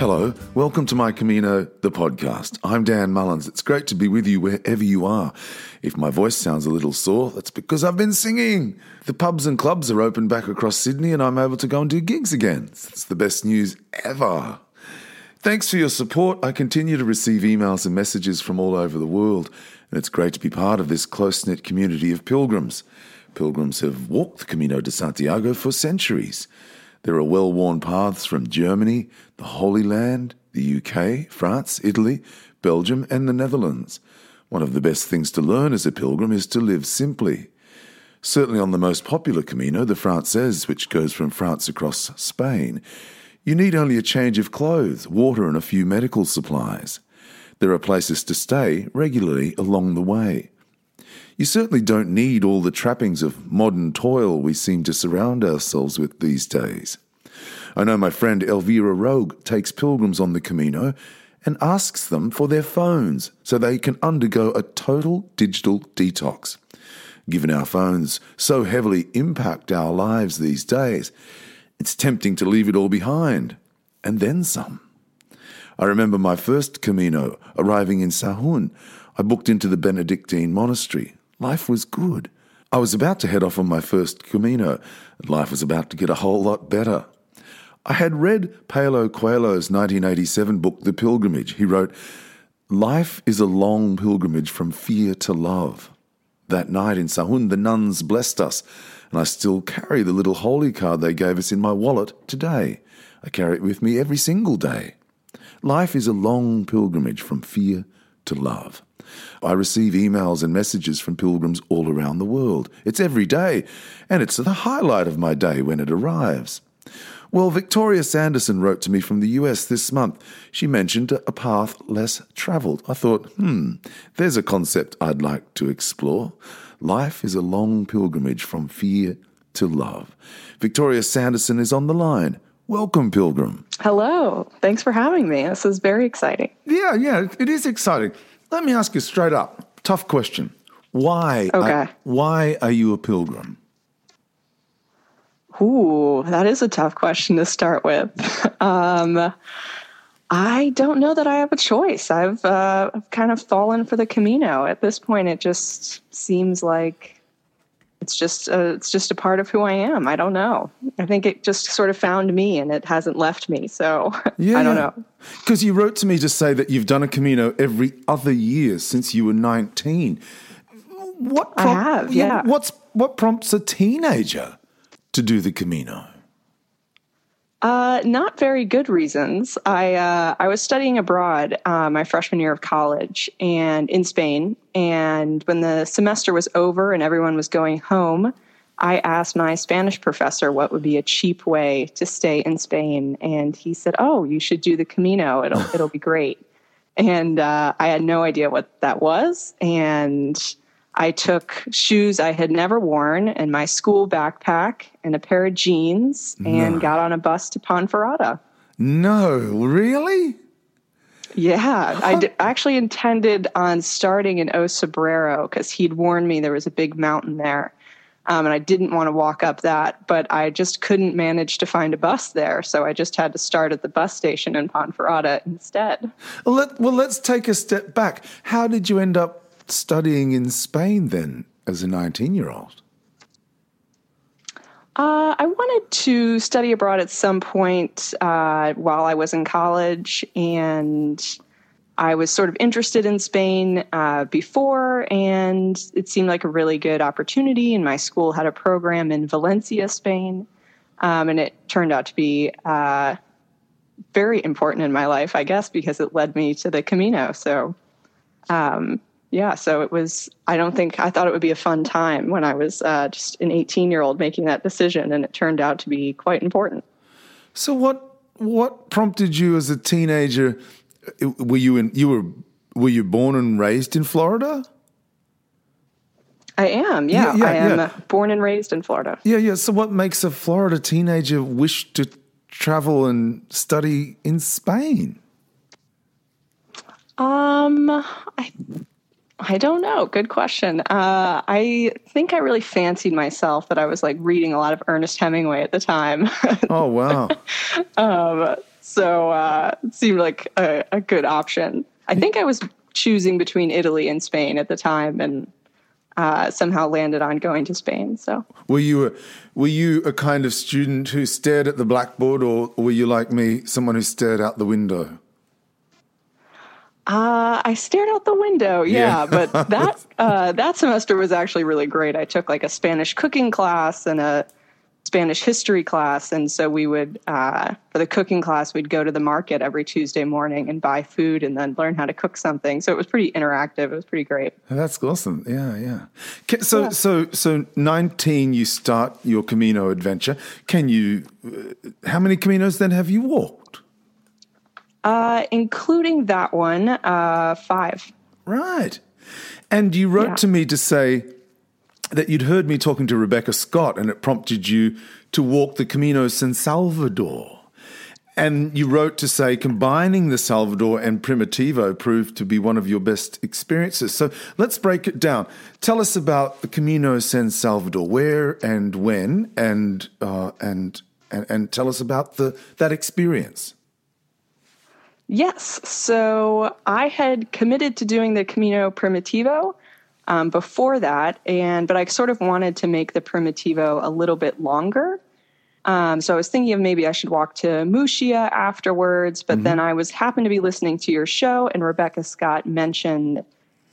Hello, welcome to My Camino, the podcast. I'm Dan Mullins. It's great to be with you wherever you are. If my voice sounds a little sore, that's because I've been singing. The pubs and clubs are open back across Sydney and I'm able to go and do gigs again. It's the best news ever. Thanks for your support. I continue to receive emails and messages from all over the world, and it's great to be part of this close knit community of pilgrims. Pilgrims have walked the Camino de Santiago for centuries. There are well worn paths from Germany, the Holy Land, the UK, France, Italy, Belgium, and the Netherlands. One of the best things to learn as a pilgrim is to live simply. Certainly on the most popular Camino, the Frances, which goes from France across Spain, you need only a change of clothes, water, and a few medical supplies. There are places to stay regularly along the way. You certainly don't need all the trappings of modern toil we seem to surround ourselves with these days. I know my friend Elvira Rogue takes pilgrims on the Camino and asks them for their phones so they can undergo a total digital detox. Given our phones so heavily impact our lives these days, it's tempting to leave it all behind, and then some. I remember my first Camino arriving in Sahagún. I booked into the Benedictine monastery. Life was good. I was about to head off on my first Camino, and life was about to get a whole lot better. I had read Paulo Coelho's 1987 book, The Pilgrimage. He wrote, Life is a long pilgrimage from fear to love. That night in Sahagún, the nuns blessed us and I still carry the little holy card they gave us in my wallet today. I carry it with me every single day. Life is a long pilgrimage from fear to love. I receive emails and messages from pilgrims all around the world. It's every day, and it's the highlight of my day when it arrives. Well, Victoria Sanderson wrote to me from the US this month. She mentioned a path less travelled. I thought, hmm, there's a concept I'd like to explore. Life is a long pilgrimage from fear to love. Victoria Sanderson is on the line. Welcome, Pilgrim. Hello. Thanks for having me. This is very exciting. Yeah, yeah, it is exciting. Let me ask you straight up. Tough question. Why? Okay. Are, why are you a pilgrim? Ooh, that is a tough question to start with. um, I don't know that I have a choice. I've, uh, I've kind of fallen for the Camino. At this point, it just seems like it's just a, it's just a part of who I am. I don't know. I think it just sort of found me and it hasn't left me. So yeah, I don't know. Because you wrote to me to say that you've done a Camino every other year since you were 19. What prom- I have, yeah. What's what prompts a teenager to do the Camino? Uh, not very good reasons. I uh, I was studying abroad uh, my freshman year of college and in Spain. And when the semester was over and everyone was going home, I asked my Spanish professor what would be a cheap way to stay in Spain, and he said, "Oh, you should do the Camino. It'll it'll be great." And uh, I had no idea what that was, and I took shoes I had never worn and my school backpack and a pair of jeans and no. got on a bus to Ponferrada. No, really? Yeah, I d- actually intended on starting in O Cebreiro because he'd warned me there was a big mountain there. Um, and I didn't want to walk up that, but I just couldn't manage to find a bus there. So I just had to start at the bus station in Ponferrada instead. Well, let, well let's take a step back. How did you end up studying in Spain then as a 19 year old? Uh, I wanted to study abroad at some point uh, while I was in college, and I was sort of interested in Spain uh, before, and it seemed like a really good opportunity. And my school had a program in Valencia, Spain, um, and it turned out to be uh, very important in my life, I guess, because it led me to the Camino. So, um, yeah, so it was, I don't think, I thought it would be a fun time when I was uh, just an 18 year old making that decision, and it turned out to be quite important. So, what, what prompted you as a teenager? Were you in, you were, were you born and raised in Florida? I am, yeah. yeah, yeah I am yeah. born and raised in Florida. Yeah, yeah. So, what makes a Florida teenager wish to travel and study in Spain? Um, I I don't know. Good question. Uh, I think I really fancied myself that I was like reading a lot of Ernest Hemingway at the time. Oh wow. um, so uh, it seemed like a, a good option. I think I was choosing between Italy and Spain at the time, and uh, somehow landed on going to Spain. So, were you a, were you a kind of student who stared at the blackboard, or, or were you like me, someone who stared out the window? Uh, I stared out the window, yeah. yeah. but that uh, that semester was actually really great. I took like a Spanish cooking class and a Spanish history class, and so we would uh, for the cooking class we'd go to the market every Tuesday morning and buy food and then learn how to cook something. So it was pretty interactive. It was pretty great. That's awesome. Yeah, yeah. So yeah. so so nineteen, you start your Camino adventure. Can you? Uh, how many Caminos then have you walked? Uh, including that one, uh, five. Right. And you wrote yeah. to me to say that you'd heard me talking to Rebecca Scott and it prompted you to walk the Camino San Salvador. And you wrote to say combining the Salvador and Primitivo proved to be one of your best experiences. So let's break it down. Tell us about the Camino San Salvador, where and when, and uh, and, and and tell us about the that experience. Yes. So I had committed to doing the Camino Primitivo um, before that, and but I sort of wanted to make the Primitivo a little bit longer. Um, so I was thinking of maybe I should walk to Muxía afterwards, but mm-hmm. then I was happened to be listening to your show, and Rebecca Scott mentioned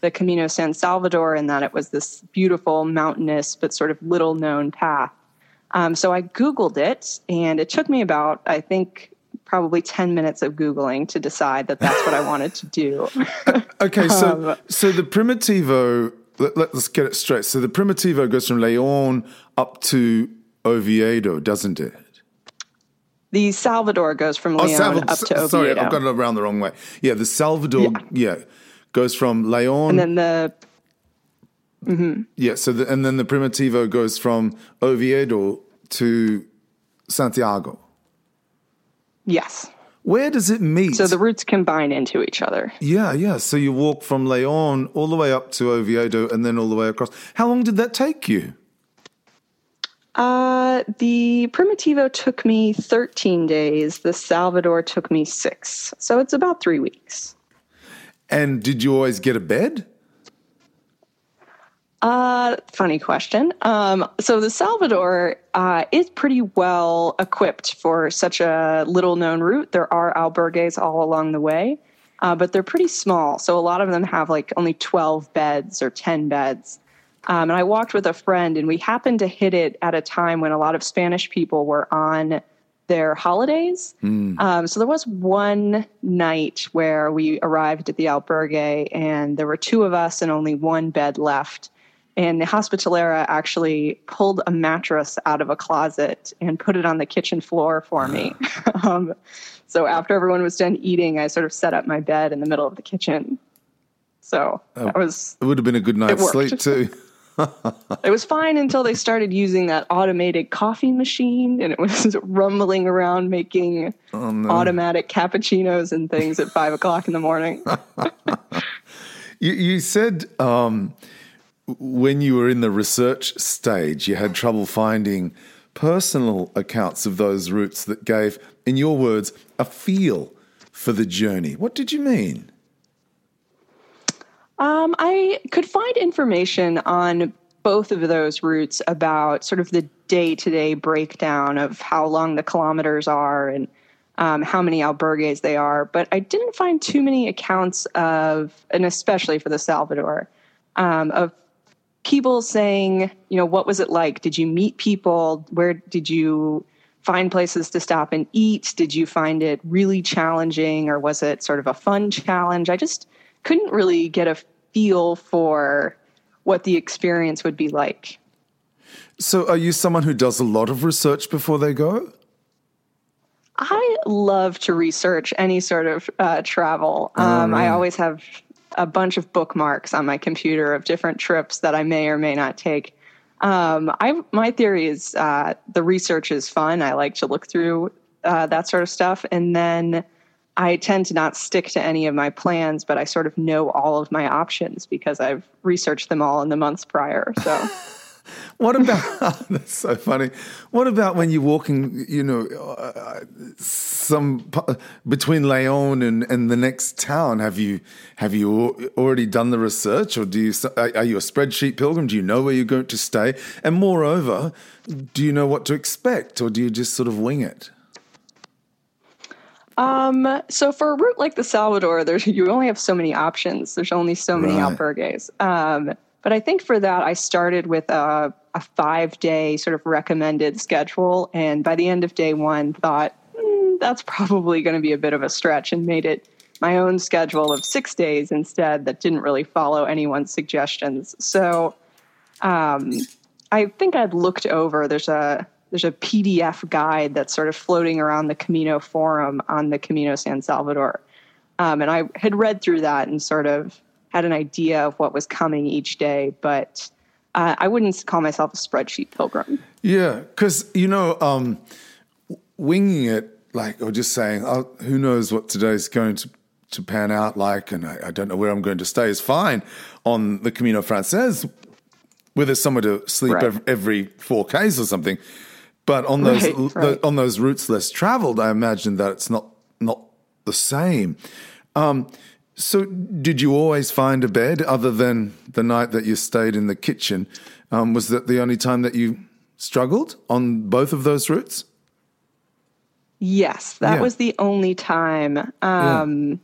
the Camino San Salvador and that it was this beautiful mountainous but sort of little known path. Um, so I Googled it, and it took me about, I think, probably 10 minutes of Googling to decide that that's what I wanted to do. okay, so, um, so the Primitivo let, us get it straight. So the Primitivo goes from Leon up to Oviedo, doesn't it? The Salvador goes from oh, Leon oh, Salvador, up to Oviedo. Sorry, I've got it around the wrong way. Yeah, the Salvador, yeah, yeah goes from Leon. And then the. Mm-hmm. Yeah, so the, and then the Primitivo goes from Oviedo to Santiago. Yes. Where does it meet? So the routes combine into each other. Yeah, yeah. So you walk from Leon all the way up to Oviedo and then all the way across. How long did that take you? Uh, the Primitivo took me 13 days. The Salvador took me six. So it's about three weeks. And did you always get a bed? Uh, funny question. Um, so the Salvador uh, is pretty well equipped for such a little known route. There are albergues all along the way, uh, but they're pretty small. So a lot of them have like only 12 beds or 10 beds. Um, and I walked with a friend, and we happened to hit it at a time when a lot of Spanish people were on their holidays. Mm. Um, so there was one night where we arrived at the albergue, and there were two of us and only one bed left and the hospitalera actually pulled a mattress out of a closet and put it on the kitchen floor for me. um, so after everyone was done eating, I sort of set up my bed in the middle of the kitchen. So that was. It would have been a good night's sleep too. it was fine until they started using that automated coffee machine and it was rumbling around making oh, no. automatic cappuccinos and things at five o'clock in the morning. you, you, said um, when you were in the research stage, you had trouble finding personal accounts of those routes that gave, in your words, a feel for the journey. What did you mean? Um, I could find information on both of those routes about sort of the day to day breakdown of how long the kilometers are and um, how many albergues they are, but I didn't find too many accounts of, and especially for the Salvador, um, of people saying, you know, what was it like? Did you meet people? Where did you find places to stop and eat? Did you find it really challenging or was it sort of a fun challenge? I just couldn't really get a feel for what the experience would be like. So, are you someone who does a lot of research before they go? I love to research any sort of uh, travel. Um, right. I always have a bunch of bookmarks on my computer of different trips that I may or may not take. Um, I my theory is uh, the research is fun. I like to look through uh, that sort of stuff, and then I tend to not stick to any of my plans, but I sort of know all of my options because I've researched them all in the months prior. So. What about that's so funny? What about when you're walking, you know, uh, some between Leon and, and the next town? Have you have you already done the research, or do you are you a spreadsheet pilgrim? Do you know where you're going to stay? And moreover, do you know what to expect, or do you just sort of wing it? Um, so for a route like the Salvador, there's you only have so many options. There's only so many right. albergues. Um, but I think for that, I started with a, a five day sort of recommended schedule. And by the end of day one, thought mm, that's probably going to be a bit of a stretch and made it my own schedule of six days instead that didn't really follow anyone's suggestions. So um, I think I'd looked over, there's a there's a PDF guide that's sort of floating around the Camino forum on the Camino San Salvador. Um, and I had read through that and sort of had an idea of what was coming each day, but uh, I wouldn't call myself a spreadsheet pilgrim. Yeah, because you know, um, winging it like or just saying, "Oh, who knows what today's going to to pan out like," and I, I don't know where I'm going to stay is fine on the Camino Frances, where there's somewhere to sleep right. every, every four k's or something. But on those right, right. The, on those routes less traveled, I imagine that it's not not the same. Um, so, did you always find a bed other than the night that you stayed in the kitchen? Um, was that the only time that you struggled on both of those routes? Yes, that yeah. was the only time. Um, yeah.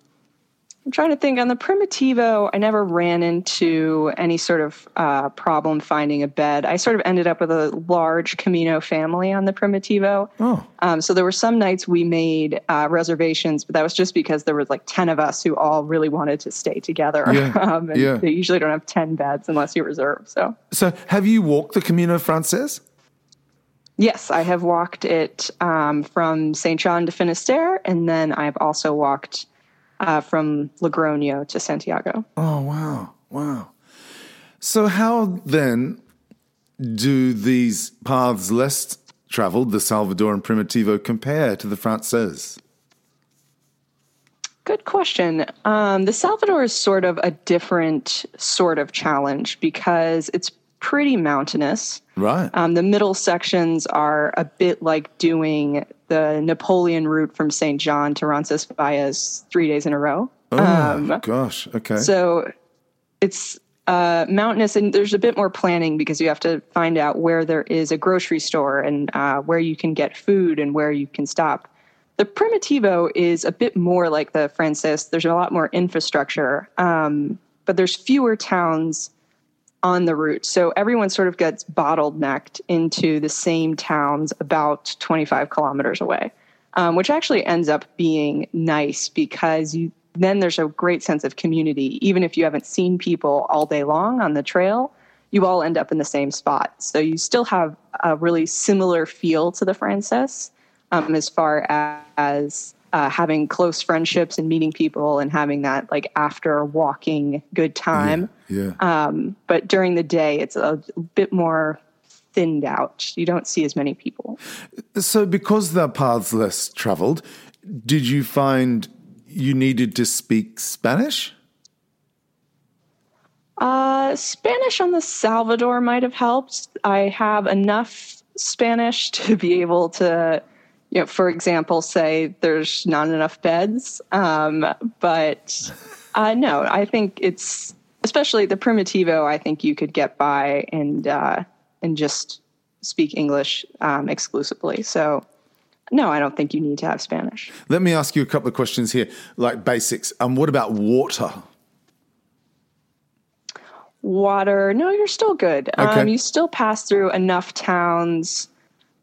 I'm trying to think on the Primitivo, I never ran into any sort of uh, problem finding a bed. I sort of ended up with a large Camino family on the Primitivo. Oh. Um, so there were some nights we made uh, reservations, but that was just because there was like 10 of us who all really wanted to stay together. Yeah. um, and yeah. they usually don't have 10 beds unless you reserve. So, so have you walked the Camino Frances? Yes, I have walked it um, from St. John to Finisterre, and then I've also walked uh, from Logroño to Santiago. Oh, wow. Wow. So, how then do these paths less traveled, the Salvador and Primitivo, compare to the Frances? Good question. Um, the Salvador is sort of a different sort of challenge because it's pretty mountainous. Right. Um, the middle sections are a bit like doing the Napoleon route from St. John to Roncesvalles three days in a row. Oh, um, gosh. Okay. So it's uh, mountainous, and there's a bit more planning because you have to find out where there is a grocery store and uh, where you can get food and where you can stop. The Primitivo is a bit more like the Frances. There's a lot more infrastructure, um, but there's fewer towns on the route. So everyone sort of gets bottlenecked into the same towns about 25 kilometers away, um, which actually ends up being nice because you then there's a great sense of community. Even if you haven't seen people all day long on the trail, you all end up in the same spot. So you still have a really similar feel to the Frances um, as far as uh, having close friendships and meeting people and having that like after walking good time. Yeah. yeah. Um, but during the day, it's a bit more thinned out. You don't see as many people. So, because the paths less traveled, did you find you needed to speak Spanish? Uh, Spanish on the Salvador might have helped. I have enough Spanish to be able to you know, for example, say there's not enough beds. Um, but uh, no, I think it's especially the primitivo. I think you could get by and uh, and just speak English um, exclusively. So. No, I don't think you need to have Spanish. Let me ask you a couple of questions here, like basics. Um, what about water? Water, no, you're still good. Okay. Um, you still pass through enough towns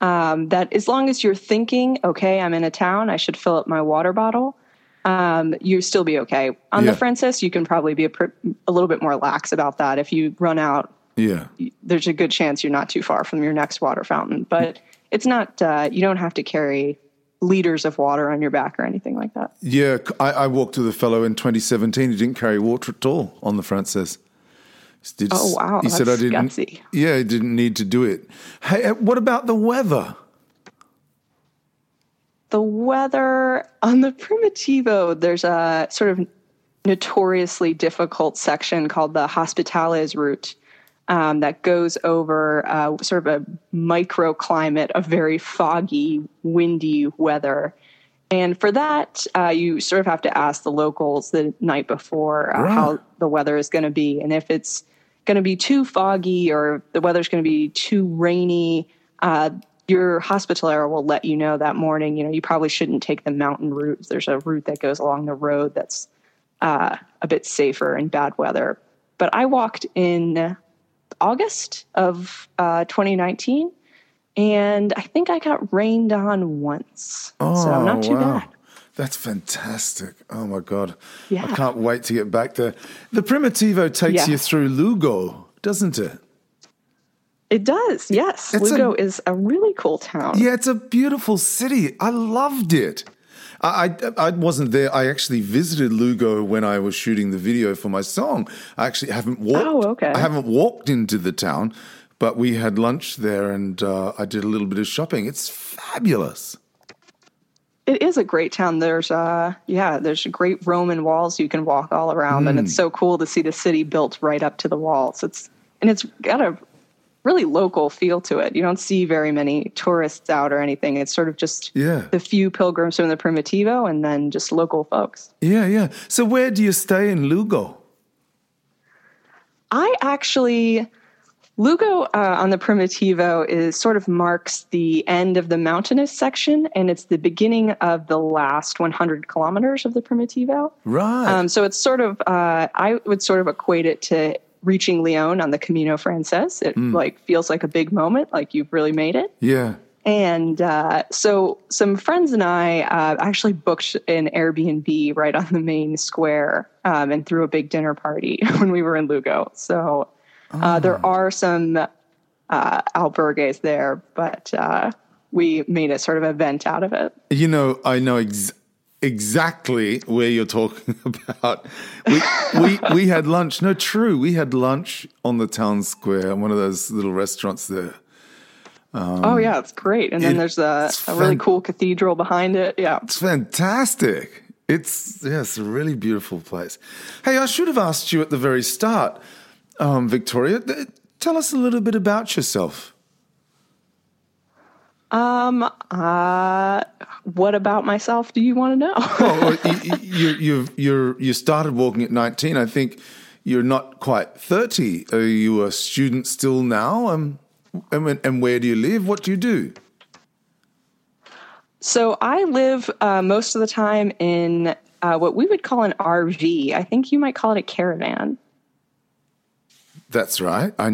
um, that as long as you're thinking, okay, I'm in a town, I should fill up my water bottle, um, you still be okay. On yeah. the Frances, you can probably be a, pr- a little bit more lax about that. If you run out, yeah, there's a good chance you're not too far from your next water fountain. But it's not, uh, you don't have to carry liters of water on your back or anything like that. Yeah, I, I walked with a fellow in 2017 He didn't carry water at all on the Frances. Did, oh wow! He said I didn't. Gutsy. Yeah, he didn't need to do it. Hey, uh, what about the weather? The weather on the Primitivo, there's a sort of notoriously difficult section called the Hospitales route, um, that goes over uh, sort of a microclimate of very foggy, windy weather. And for that, uh, you sort of have to ask the locals the night before uh, how the weather is going to be. And if it's going to be too foggy or the weather's going to be too rainy, uh, your hospitalier will let you know that morning. You know, you probably shouldn't take the mountain route. There's a route that goes along the road that's uh, a bit safer in bad weather. But I walked in August of uh, 2019, and I think I got rained on once. Oh, so not too wow. bad. That's fantastic. Oh my God. Yeah. I can't wait to get back there. The Primitivo takes Yeah. you through Lugo, doesn't it? It does, yes. It's a- Lugo is a really cool town. Yeah, it's a beautiful city. I loved it. I, I, I wasn't there. I actually visited Lugo when I was shooting the video for my song. I actually haven't walked. Oh, okay. I haven't walked into the town, but we had lunch there and uh, I did a little bit of shopping. It's fabulous. It is a great town. There's uh yeah, there's great Roman walls you can walk all around and Hmm. it's so cool to see the city built right up to the walls. It's and it's got a really local feel to it. You don't see very many tourists out or anything. It's sort of just Yeah. the few pilgrims from the Primitivo and then just local folks. Yeah, yeah. So where do you stay in Lugo? I actually Lugo uh, on the Primitivo is sort of marks the end of the mountainous section, and it's the beginning of the last 100 kilometers of the Primitivo. Right. Um, so it's sort of uh, I would sort of equate it to reaching Leon on the Camino Frances. It like feels like a big moment, like you've really made it. yeah. And uh, so some friends and I uh, actually booked an Airbnb right on the main square um, and threw a big dinner party when we were in Lugo. So uh, there are some uh, albergues there, but uh, we made a sort of event out of it. You know, I know ex- exactly where you're talking about. We, we we had lunch. No, true. We had lunch on the town square, one of those little restaurants there. oh yeah, it's great. And then it- there's a, a really fan- cool cathedral behind it. Yeah. It's fantastic. It's yes, a really beautiful place. Hey, I should have asked you at the very start, um, Victoria. th- Tell us a little bit about yourself. Um. Uh. What about myself? Do you want to know? Well, you, you, you, you're, you started walking at 19. I think you're not quite 30. Are you a student still now? Um, and, and where do you live? What do you do? So I live uh, most of the time in uh, what we would call an RV. I think you might call it a caravan. That's right. I,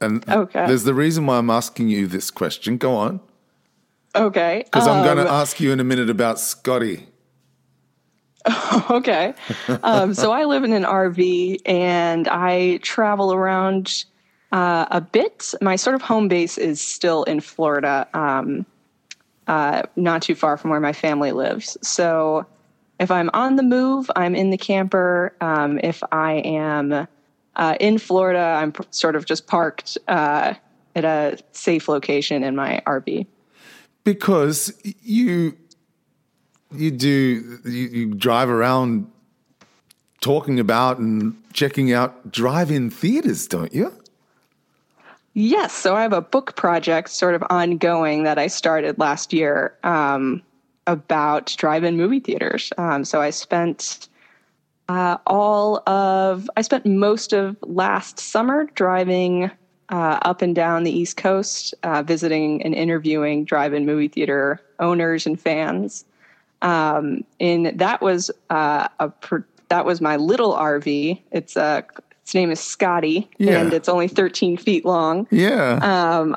and okay. there's the reason why I'm asking you this question. Go on. okay. Because I'm going Um, to ask you in a minute about Scotty. okay. Um, so I live in an RV and I travel around uh, a bit. My sort of home base is still in Florida, um, uh, not too far from where my family lives. So if I'm on the move, I'm in the camper. Um, if I am uh, in Florida, I'm p- sort of just parked uh, at a safe location in my RV. Because you you do you, you drive around talking about and checking out drive-in theaters, don't you? Yes, so I have a book project sort of ongoing that I started last year um, about drive-in movie theaters. Um, so I spent uh, all of I spent most of last summer driving uh, up and down the East Coast, uh, visiting and interviewing drive-in movie theater owners and fans. Um, and that was uh, a pr- that was my little RV. It's a its name is Scotty, Yeah. and it's only 13 feet long. Yeah. Um,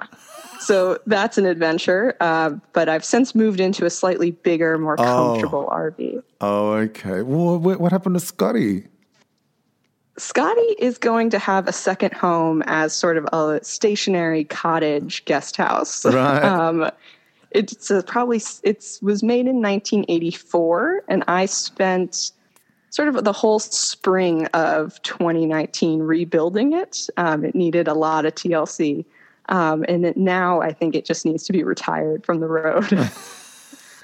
so that's an adventure. Uh, but I've since moved into a slightly bigger, more comfortable RV. oh, okay. Well, what, what happened to Scotty? Scotty is going to have a second home as sort of a stationary cottage guest house. Right. um, it's uh, probably it was made in 1984, and I spent sort of the whole spring of 2019 rebuilding it. Um, it needed a lot of TLC, um, and now I think it just needs to be retired from the road.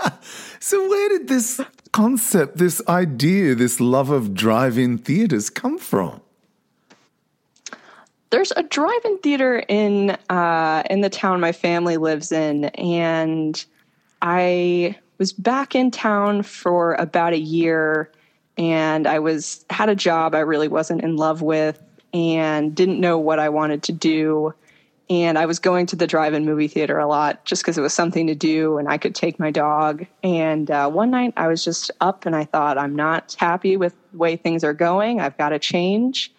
So, where did this concept, this idea, this love of drive in theaters come from? there's a drive-in theater in uh, in the town my family lives in, and I was back in town for about a year, and I was had a job I really wasn't in love with, and didn't know what I wanted to do. And I was going to the drive-in movie theater a lot just because it was something to do, and I could take my dog. And uh, one night I was just up, and I thought, I'm not happy with the way things are going. I've got to change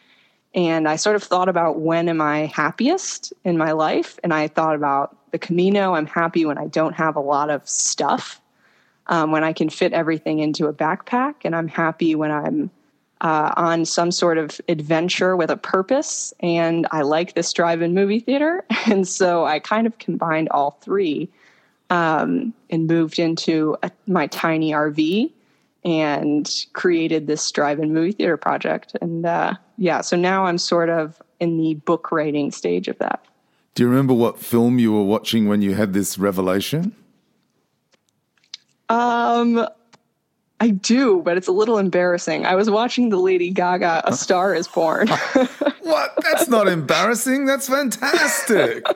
and I sort of thought about when am I happiest in my life? And I thought about the Camino. I'm happy when I don't have a lot of stuff, um, when I can fit everything into a backpack. And I'm happy when I'm uh, on some sort of adventure with a purpose. And I like this drive in movie theater. And so I kind of combined all three um, and moved into a, my tiny RV and created this drive-in movie theater project. And uh, yeah, so now I'm sort of in the book writing stage of that. Do you remember what film you were watching when you had this revelation? Um, I do, but it's a little embarrassing. I was watching the Lady Gaga "A Star Is Born." what? That's not embarrassing. That's fantastic.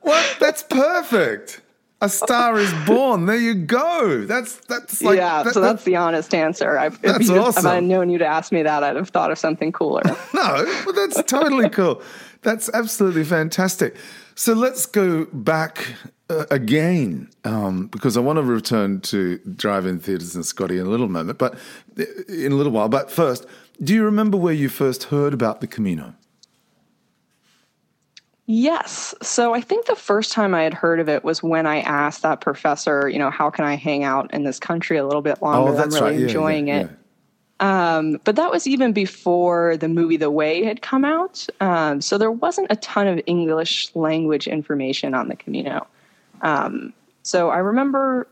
what? That's perfect. A star is born. There you go. That's that's like yeah. that, so that's the honest answer. I've, that's if, awesome. if I'd known you to ask me that, I'd have thought of something cooler. no, but that's totally cool. That's absolutely fantastic. So let's go back uh, again um, because I want to return to drive-in theaters and Scotty in a little moment, but uh, in a little while. But first, do you remember where you first heard about the Camino? Yes. So I think the first time I had heard of it was when I asked that professor, you know, how can I hang out in this country a little bit longer? Oh, that's I'm really right. Yeah, enjoying yeah, it. Um, but that was even before the movie The Way had come out. Um, so there wasn't a ton of English language information on the Camino. Um, so I remember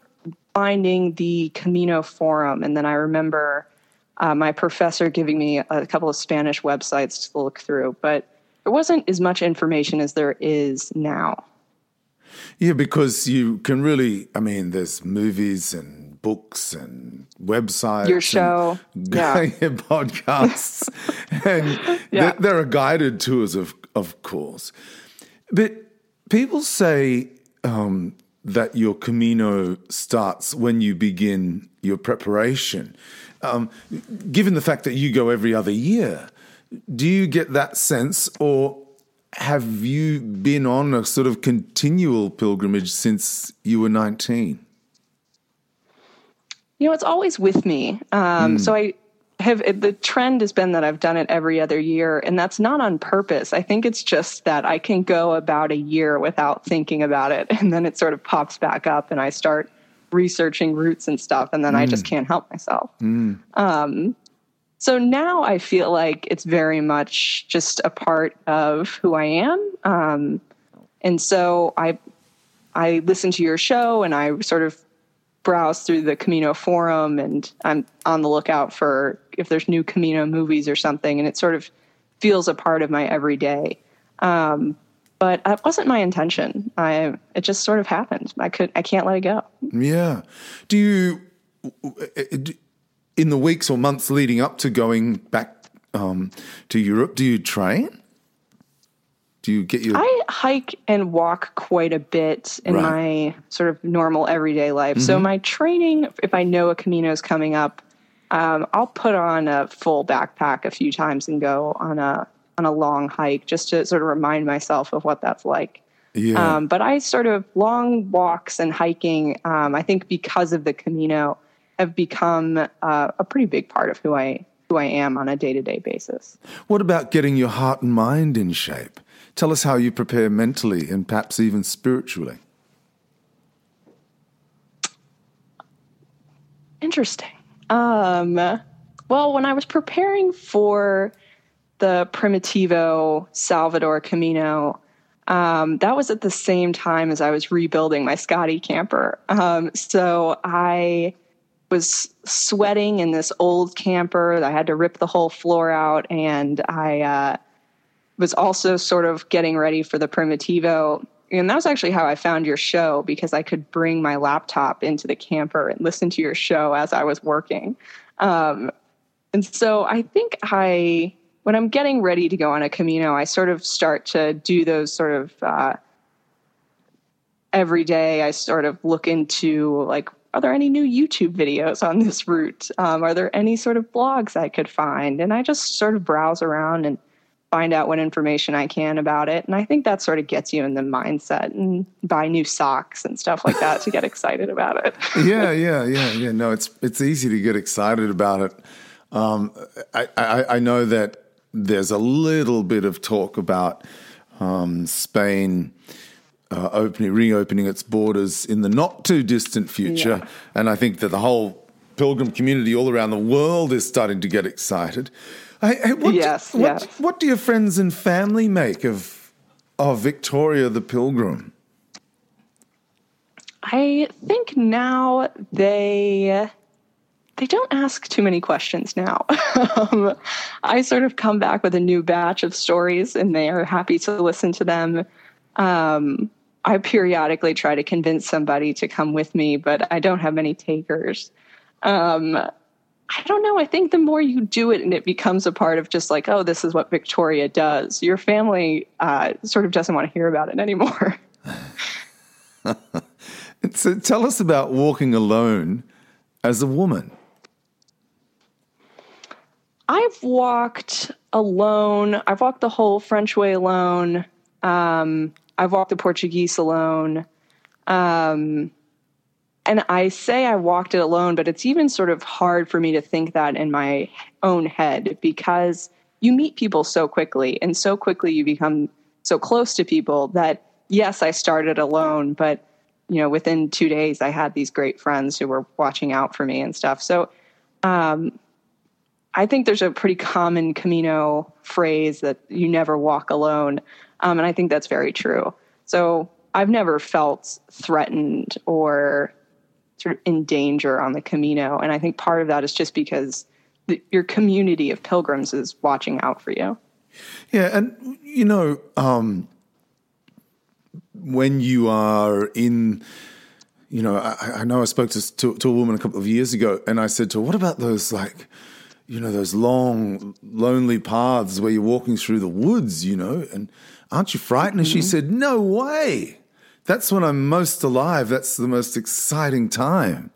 finding the Camino forum, and then I remember uh, my professor giving me a couple of Spanish websites to look through. But there wasn't as much information as there is now. Yeah, because you can really, I mean, there's movies and books and websites. Your show. And, yeah. podcasts. and yeah. there are guided tours, of, of course. But people say um, that your Camino starts when you begin your preparation. Um, given the fact that you go every other year, do you get that sense, or have you been on a sort of continual pilgrimage since you were 19? You know, it's always with me. Um, mm. So I have the trend has been that I've done it every other year, and that's not on purpose. I think it's just that I can go about a year without thinking about it, and then it sort of pops back up, and I start researching routes and stuff, and then mm. I just can't help myself. Mm. Um, so now I feel like it's very much just a part of who I am. Um, and so I I listen to your show and I sort of browse through the Camino forum and I'm on the lookout for if there's new Camino movies or something and it sort of feels a part of my everyday. Um, but that wasn't my intention. I it just sort of happened. I could I can't let it go. Yeah. Do you in the weeks or months leading up to going back um, to Europe, do you train? Do you get your? I hike and walk quite a bit in right. my sort of normal everyday life. Mm-hmm. So my training, if I know a Camino is coming up, um, I'll put on a full backpack a few times and go on a on a long hike just to sort of remind myself of what that's like. Yeah. Um, but I sort of long walks and hiking. Um, I think because of the Camino, have become uh, a pretty big part of who I who I am on a day to day basis. What about getting your heart and mind in shape? Tell us how you prepare mentally and perhaps even spiritually. Interesting. Um, well, when I was preparing for the Primitivo Salvador Camino, um, that was at the same time as I was rebuilding my Scotty camper. Um, so I was sweating in this old camper. I had to rip the whole floor out, and I uh, was also sort of getting ready for the Primitivo. And that was actually how I found your show because I could bring my laptop into the camper and listen to your show as I was working. Um, and so I think I when I'm getting ready to go on a Camino, I sort of start to do those sort of uh, every day. I sort of look into like, are there any new YouTube videos on this route? Um, are there any sort of blogs I could find? And I just sort of browse around and find out what information I can about it. And I think that sort of gets you in the mindset and buy new socks and stuff like that to get excited about it. yeah, yeah, yeah, yeah. No, it's it's easy to get excited about it. Um, I, I, I know that there's a little bit of talk about um, Spain uh, opening, reopening its borders in the not too distant future, yeah. and I think that the whole pilgrim community all around the world is starting to get excited. Hey, hey, what, yes, do, what, yes. what do your friends and family make of of Victoria the Pilgrim? I think now they they don't ask too many questions now. um, I sort of come back with a new batch of stories, and they are happy to listen to them. Um, I periodically try to convince somebody to come with me, but I don't have many takers. Um, I don't know. I think the more you do it and it becomes a part of just like, oh, this is what Victoria does, your family uh, sort of doesn't want to hear about it anymore. so tell us about walking alone as a woman. I've walked alone. I've walked the whole French way alone. Um, I've walked the Portuguese alone. Um, and I say I walked it alone, but it's even sort of hard for me to think that in my own head because you meet people so quickly and so quickly you become so close to people that yes, I started alone, but you know, within two days I had these great friends who were watching out for me and stuff. So um, I think there's a pretty common Camino phrase that you never walk alone. Um, and I think that's very true. So I've never felt threatened or sort of in danger on the Camino. And I think part of that is just because the, your community of pilgrims is watching out for you. Yeah. And, you know, um, when you are in, you know, I, I know I spoke to, to, to a woman a couple of years ago and I said to her, what about those like, you know, those long, lonely paths where you're walking through the woods, you know, and aren't you frightened? Mm-hmm. And she mm-hmm. said, no way. That's when I'm most alive. That's the most exciting time.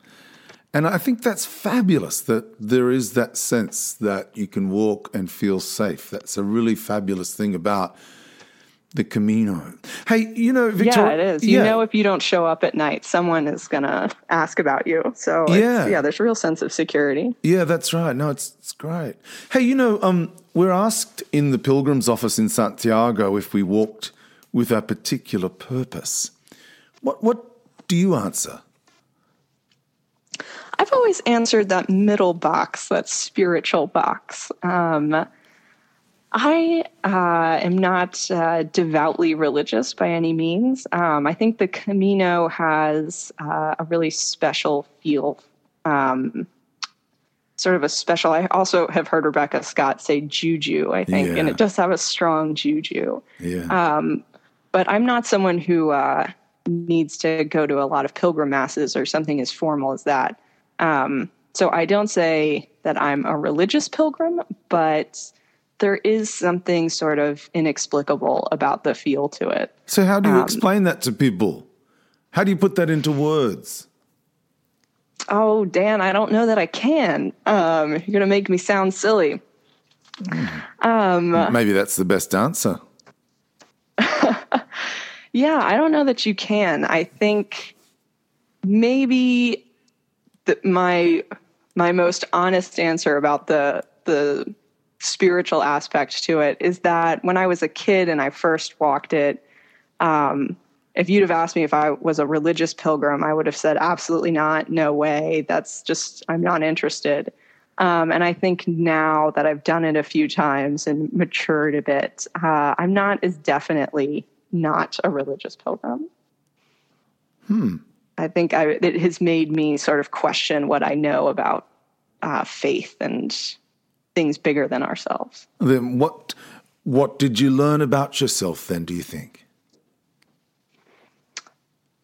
And I think that's fabulous that there is that sense that you can walk and feel safe. That's a really fabulous thing about the Camino. Hey, you know, Victoria. Yeah, it is. You yeah. know, if you don't show up at night, someone is going to ask about you. So, yeah, yeah, there's a real sense of security. Yeah, that's right. No, it's it's great. Hey, you know, um, we're asked in the pilgrim's office in Santiago if we walked with a particular purpose. What what do you answer? I've always answered that middle box, that spiritual box. Um, I uh, am not uh, devoutly religious by any means. Um, I think the Camino has uh, a really special feel, um, sort of a special. I also have heard Rebecca Scott say juju, I think, yeah. and it does have a strong juju. Yeah. Um, but I'm not someone who uh, needs to go to a lot of pilgrim masses or something as formal as that. Um, so I don't say that I'm a religious pilgrim, but there is something sort of inexplicable about the feel to it. So, how do you um, explain that to people? How do you put that into words? Oh, Dan, I don't know that I can. Um, you're going to make me sound silly. Um, Maybe that's the best answer. Yeah, I don't know that you can. I think maybe my my most honest answer about the the spiritual aspect to it is that when I was a kid and I first walked it, um, if you'd have asked me if I was a religious pilgrim, I would have said, absolutely not, no way. That's just, I'm not interested. Um, and I think now that I've done it a few times and matured a bit, uh, I'm not as definitely not a religious pilgrim. Hmm. I think I, it has made me sort of question what I know about uh, faith and things bigger than ourselves. Then what what did you learn about yourself then, do you think?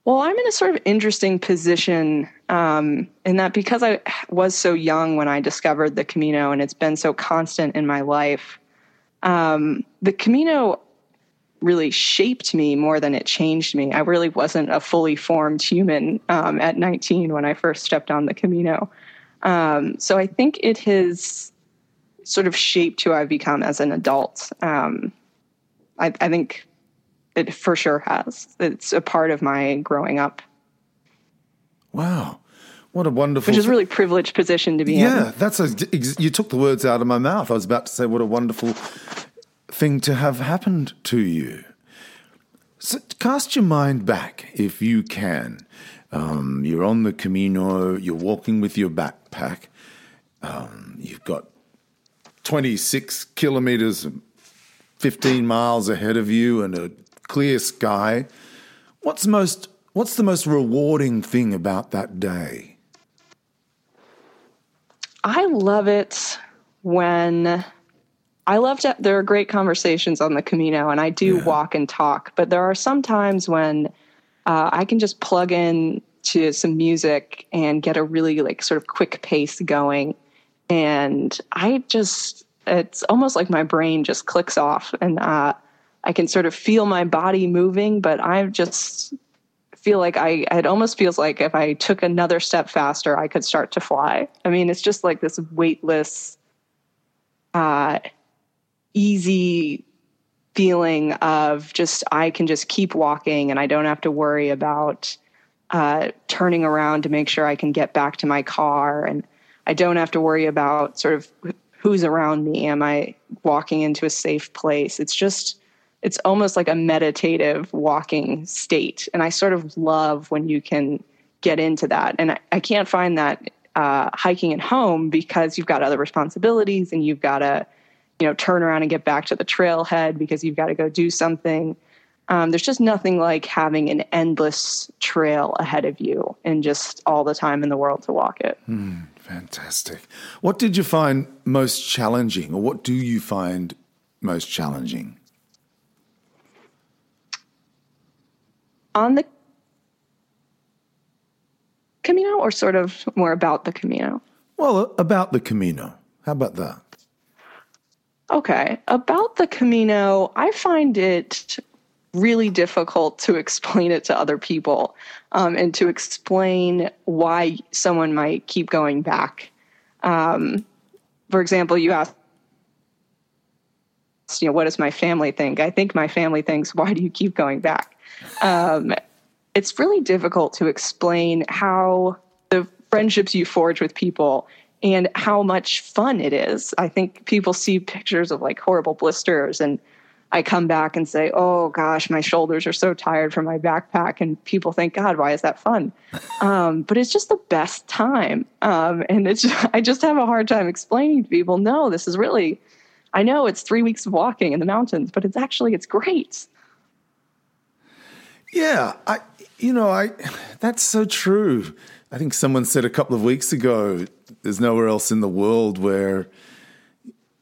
Well, I'm in a sort of interesting position um, in that because I was so young when I discovered the Camino and it's been so constant in my life, Um, the Camino really shaped me more than it changed me. I really wasn't a fully formed human um, at 19 when I first stepped on the Camino. Um, so I think it has sort of shaped who I've become as an adult. Um, I, I think it for sure has. It's a part of my growing up. Wow. What a wonderful. Which is a really privileged position to be yeah, in. Yeah, that's a. You took the words out of my mouth. I was about to say, what a wonderful thing to have happened to you. So cast your mind back, if you can. Um, you're on the Camino. You're walking with your backpack. Um, you've got 26 kilometers, 15 miles ahead of you, and a clear sky. What's most? What's the most rewarding thing about that day? I love it when I love to, there are great conversations on the Camino and I do yeah. walk and talk, but there are some times when uh, I can just plug in to some music and get a really like sort of quick pace going. And I just, it's almost like my brain just clicks off and uh, I can sort of feel my body moving, but I just feel like I it almost feels like if I took another step faster, I could start to fly. I mean, it's just like this weightless, uh, easy feeling of just I can just keep walking and I don't have to worry about uh, turning around to make sure I can get back to my car and I don't have to worry about sort of who's around me. Am I walking into a safe place? It's just it's almost like a meditative walking state. And I sort of love when you can get into that. And I, I can't find that uh, hiking at home because you've got other responsibilities and you've got to, you know, turn around and get back to the trailhead because you've got to go do something. Um, there's just nothing like having an endless trail ahead of you and just all the time in the world to walk it. Mm, fantastic. What did you find most challenging, or what do you find most challenging? on the Camino or sort of more about the Camino? Well, about the Camino. How about that? Okay. About the Camino, I find it really difficult to explain it to other people um, and to explain why someone might keep going back. Um, for example, you asked, you know, what does my family think? I think my family thinks, why do you keep going back? Um, it's really difficult to explain how the friendships you forge with people and how much fun it is. I think people see pictures of like horrible blisters and I come back and say, "Oh gosh, my shoulders are so tired from my backpack," and people think, "God, why is that fun?" Um, but it's just the best time, um, and it's I just have a hard time explaining to people, "No, this is really." I know it's three weeks of walking in the mountains, but it's actually it's great. Yeah, I you know, I that's so true. I think someone said a couple of weeks ago there's nowhere else in the world where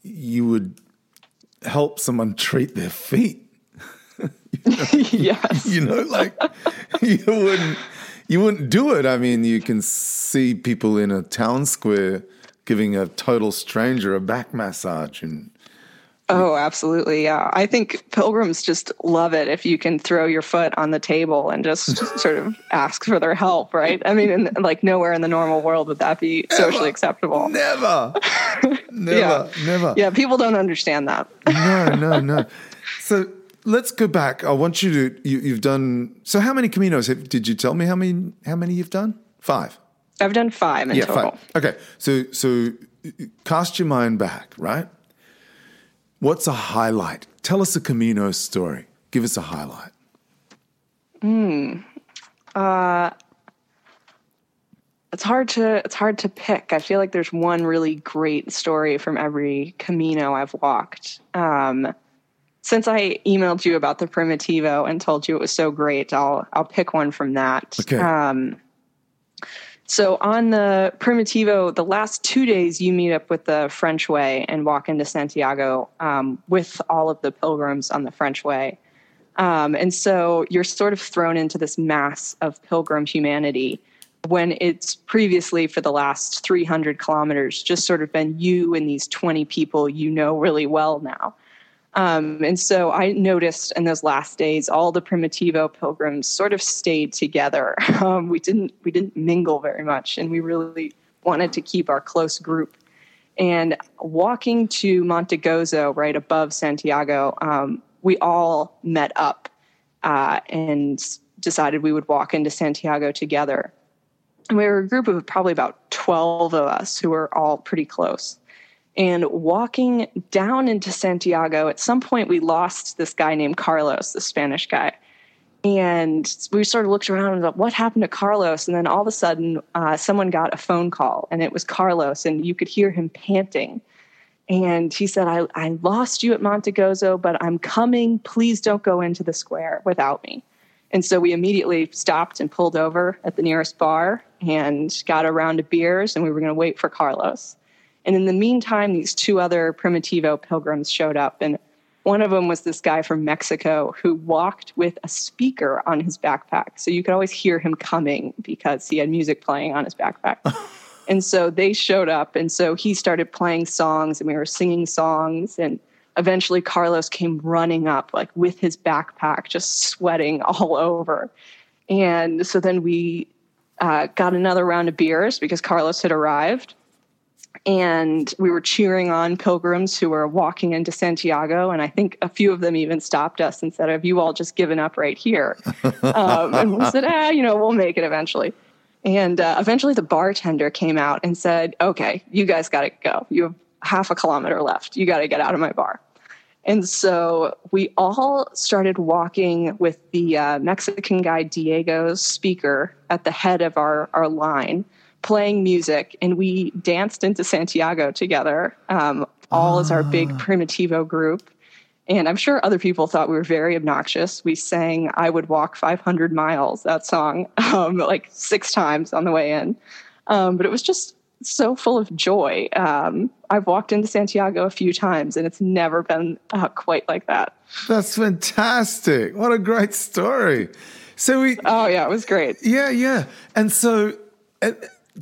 you would help someone treat their feet. you know, yes. You know, like you wouldn't you wouldn't do it. I mean, you can see people in a town square giving a total stranger a back massage and Oh, absolutely. Yeah. I think pilgrims just love it if you can throw your foot on the table and just sort of ask for their help, right? I mean, in, like nowhere in the normal world would that be socially acceptable. Never. never. yeah. Never. Yeah. People don't understand that. no, no, no. So let's go back. I want you to, you, have done, so how many Caminos have, did you tell me how many, how many you've done? Five. I've done five in yeah, total. Five. Okay. So, so cast your mind back, right? What's a highlight? Tell us a Camino story. Give us a highlight. Hmm. Uh, it's hard to it's hard to pick. I feel like there's one really great story from every Camino I've walked. Um, since I emailed you about the Primitivo and told you it was so great, I'll I'll pick one from that. Okay. Um, so on the Primitivo, the last two days you meet up with the French Way and walk into Santiago um, with all of the pilgrims on the French Way. Um, and so you're sort of thrown into this mass of pilgrim humanity when it's previously for the last 300 kilometers just sort of been you and these 20 people you know really well now. Um, and so I noticed in those last days, all the Primitivo pilgrims sort of stayed together. Um, we didn't we didn't mingle very much, and we really wanted to keep our close group. And walking to Monte Gozo, right above Santiago, um, we all met up uh, and decided we would walk into Santiago together. And we were a group of probably about 12 of us who were all pretty close. And walking down into Santiago, at some point we lost this guy named Carlos, the Spanish guy. And we sort of looked around and thought, what happened to Carlos? And then all of a sudden, uh, someone got a phone call, and it was Carlos, and you could hear him panting. And he said, I, I lost you at Monte Gozo, but I'm coming. Please don't go into the square without me. And so we immediately stopped and pulled over at the nearest bar and got a round of beers, and we were going to wait for Carlos. And in the meantime, these two other Primitivo pilgrims showed up, and one of them was this guy from Mexico who walked with a speaker on his backpack. So you could always hear him coming because he had music playing on his backpack. and so they showed up. And so he started playing songs and we were singing songs. And eventually Carlos came running up, like with his backpack, just sweating all over. And so then we uh, got another round of beers because Carlos had arrived and we were cheering on pilgrims who were walking into Santiago. And I think a few of them even stopped us and said, Have you all just given up right here? um, and we said, Ah, you know, we'll make it eventually. And uh, eventually the bartender came out and said, Okay, you guys got to go. You have half a kilometer left. You got to get out of my bar. And so we all started walking with the uh, Mexican guy Diego's speaker at the head of our, our line playing music, and we danced into Santiago together, um, all as our big ah. Primitivo group. And I'm sure other people thought we were very obnoxious. We sang I Would Walk 500 Miles, that song, um, like six times on the way in. Um, but it was just so full of joy. Um, I've walked into Santiago a few times and it's never been uh, quite like that. That's fantastic. What a great story. So we. Oh, yeah, it was great. Yeah, yeah. And so. Uh,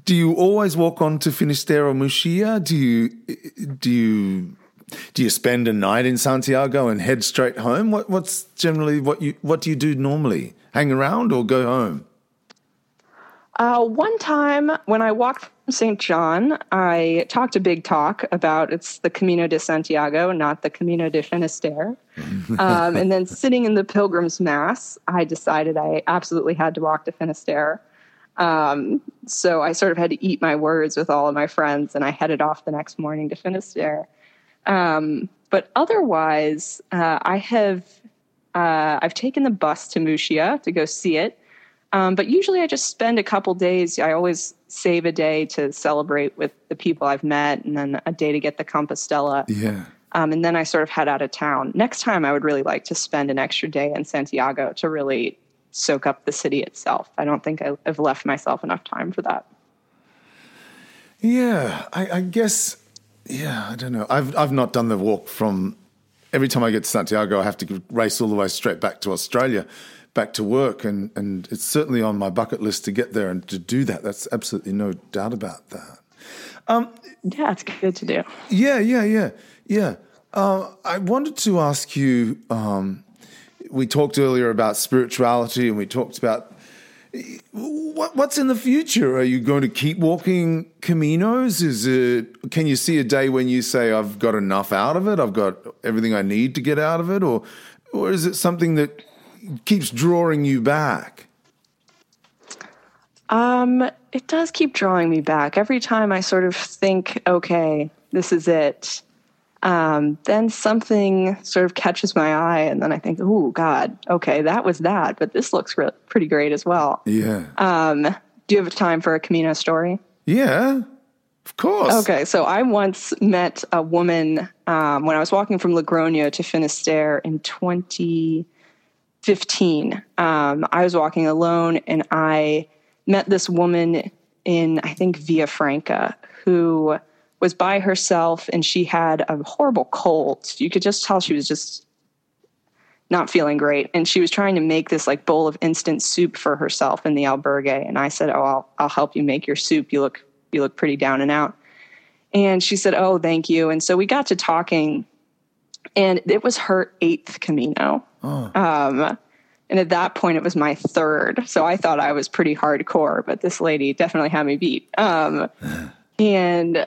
do you always walk on to Finisterre or Muxía? Do you do you do you spend a night in Santiago and head straight home? What, what's generally what you what do you do normally? Hang around or go home? Uh, one time when I walked from St. John, I talked a big talk about it's the Camino de Santiago, not the Camino de Finisterre. um, and then sitting in the Pilgrim's Mass, I decided I absolutely had to walk to Finisterre. Um, so I sort of had to eat my words with all of my friends, and I headed off the next morning to Finisterre. Um, but otherwise, uh, I have uh, I've taken the bus to Muxía to go see it. Um, but usually, I just spend a couple days. I always save a day to celebrate with the people I've met, and then a day to get the Compostela. Yeah. Um, and then I sort of head out of town. Next time, I would really like to spend an extra day in Santiago to really soak up the city itself. I don't think I, have left myself enough time for that. Yeah, I, I, guess. Yeah, I don't know. I've I've not done the walk from. Every time I get to Santiago, I have to race all the way straight back to Australia, back to work, and and it's certainly on my bucket list to get there and to do that. That's absolutely no doubt about that. Um, yeah, it's good to do. Yeah, yeah, yeah, yeah. Uh, I wanted to ask you. Um, we talked earlier about spirituality and we talked about what, what's in the future? Are you going to keep walking caminos? Is it? Can you see a day when you say, "I've got enough out of it. I've got everything I need to get out of it," or, or is it something that keeps drawing you back? Um, it does keep drawing me back every time I sort of think, "Okay, this is it." Um, then something sort of catches my eye, and then I think, "Oh God, okay, that was that," but this looks re- pretty great as well. Yeah. Um, do you have time for a Camino story? Yeah, of course. Okay, so I once met a woman um, when I was walking from Logroño to Finisterre in 2015. Um, I was walking alone, and I met this woman in I think Villafranca, who was by herself and she had a horrible cold. You could just tell she was just not feeling great. And she was trying to make this like bowl of instant soup for herself in the albergue. And I said, Oh, I'll, I'll help you make your soup. You look, you look pretty down and out. And she said, Oh, thank you. And so we got to talking And it was her eighth Camino. Um, and at that point, it was my third. So I thought I was pretty hardcore, but this lady definitely had me beat. Um, and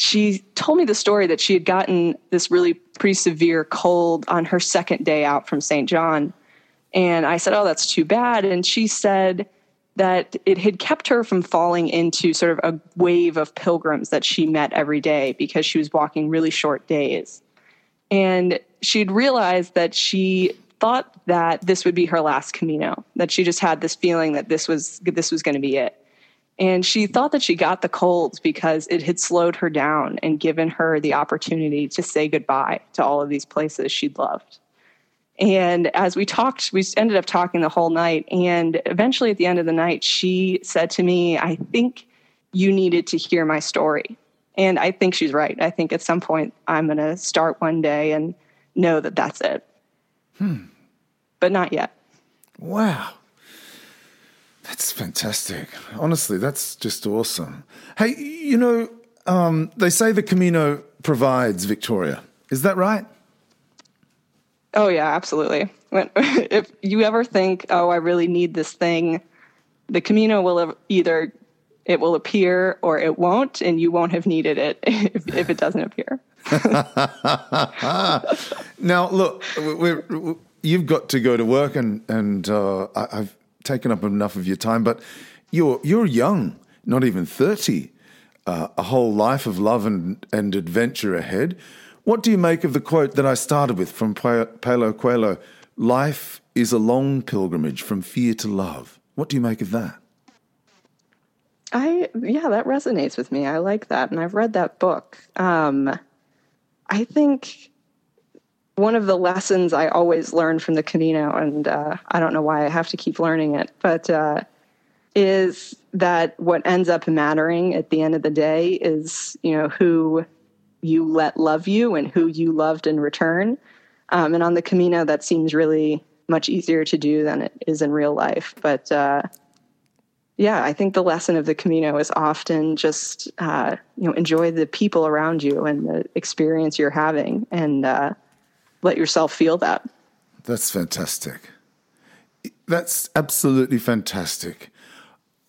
she told me the story that she had gotten this really pretty severe cold on her second day out from St. John. And I said, Oh, that's too bad. And she said that it had kept her from falling into sort of a wave of pilgrims that she met every day because she was walking really short days. And she'd realized that she thought that this would be her last Camino, that she just had this feeling that this was this was going to be it. And she thought that she got the colds because it had slowed her down and given her the opportunity to say goodbye to all of these places she'd loved. And as we talked, we ended up talking the whole night. And eventually at the end of the night, she said to me, I think you needed to hear my story. And I think she's right. I think at some point I'm going to start one day and know that that's it. Hmm. But not yet. Wow. That's fantastic. Honestly, that's just awesome. Hey, you know, um, they say the Camino provides Victoria. Is that right? Oh yeah, absolutely. When, if you ever think, "Oh, I really need this thing," the Camino will either it will appear or it won't, and you won't have needed it if, if it doesn't appear. now, look, we're, we're, you've got to go to work, and and uh, I, I've taken up enough of your time, but you're you're young, not even thirty. Uh, a whole life of love and, and adventure ahead. What do you make of the quote that I started with from Paulo Coelho? Life is a long pilgrimage from fear to love. What do you make of that? I yeah, that resonates with me. I like that, and I've read that book. Um, I think one of the lessons I always learn from the Camino, and uh, I don't know why I have to keep learning it, but uh, is that what ends up mattering at the end of the day is you know who you let love you and who you loved in return. Um, and on the Camino, that seems really much easier to do than it is in real life. But uh, yeah, I think the lesson of the Camino is often just uh, you know enjoy the people around you and the experience you're having, and uh, let yourself feel that. That's fantastic. That's absolutely fantastic.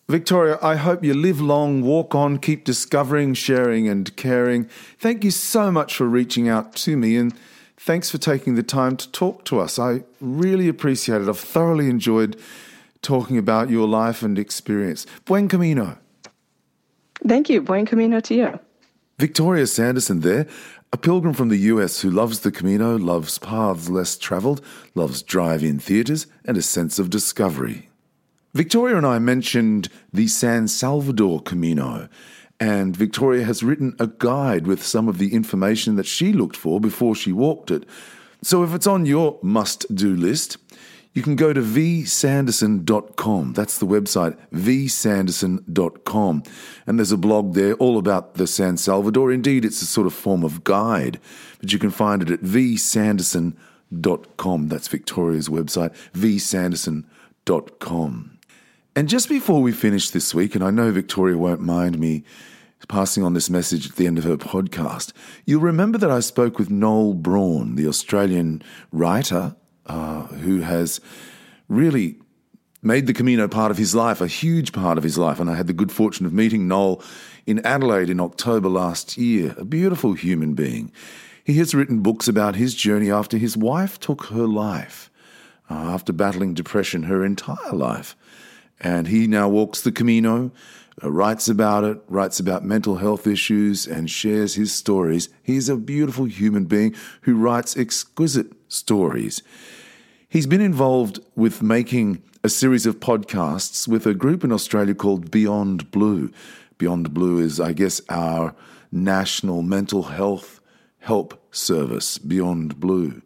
Victoria, I hope you live long, walk on, keep discovering, sharing, and caring. Thank you so much for reaching out to me, and thanks for taking the time to talk to us. I really appreciate it. I've thoroughly enjoyed talking about your life and experience. Buen Camino. Thank you. Buen Camino to you. Victoria Sanderson there, a pilgrim from the US who loves the Camino, loves paths less traveled, loves drive in theaters, and a sense of discovery. Victoria and I mentioned the San Salvador Camino, and Victoria has written a guide with some of the information that she looked for before she walked it. So if it's on your must do list, you can go to vsanderson.com. That's the website, vsanderson.com. And there's a blog there all about the San Salvador. Indeed, it's a sort of form of guide, but you can find it at vsanderson.com. That's Victoria's website, vsanderson.com. And just before we finish this week, and I know Victoria won't mind me passing on this message at the end of her podcast, you'll remember that I spoke with Noel Braun, the Australian writer uh, who has really made the Camino part of his life, a huge part of his life. And I had the good fortune of meeting Noel in Adelaide in October last year, a beautiful human being. He has written books about his journey after his wife took her life, uh, after battling depression her entire life. And he now walks the Camino, uh, writes about it, writes about mental health issues, and shares his stories. He's a beautiful human being who writes exquisite stories. He's been involved with making a series of podcasts with a group in Australia called Beyond Blue. Beyond Blue is, I guess, our national mental health help service, Beyond Blue.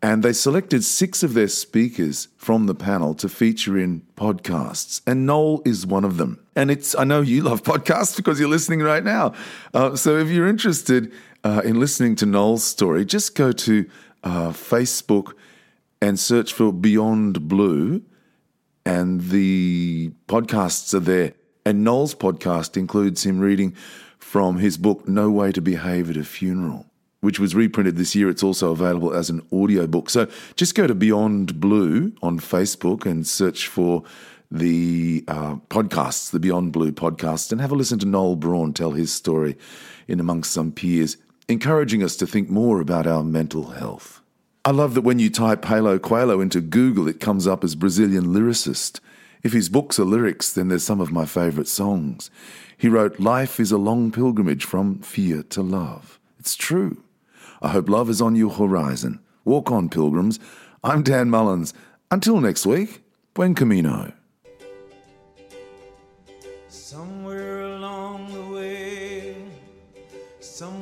And they selected six of their speakers from the panel to feature in podcasts. And Noel is one of them. And it's, I know you love podcasts because you're listening right now. Uh, so if you're interested uh, in listening to Noel's story, just go to uh, Facebook and search for Beyond Blue. And the podcasts are there. And Noel's podcast includes him reading from his book, No Way to Behave at a Funeral. which was reprinted this year. It's also available as an audiobook. So just go to Beyond Blue on Facebook and search for the uh, podcasts, the Beyond Blue podcast, and have a listen to Noel Braun tell his story in amongst some peers, encouraging us to think more about our mental health. I love that when you type Paulo Coelho into Google, it comes up as Brazilian lyricist. If his books are lyrics, then there's some of my favourite songs. He wrote, Life is a long pilgrimage from fear to love. It's true. I hope love is on your horizon. Walk on, pilgrims. I'm Dan Mullins. Until next week, buen camino. Somewhere along the way, somewhere.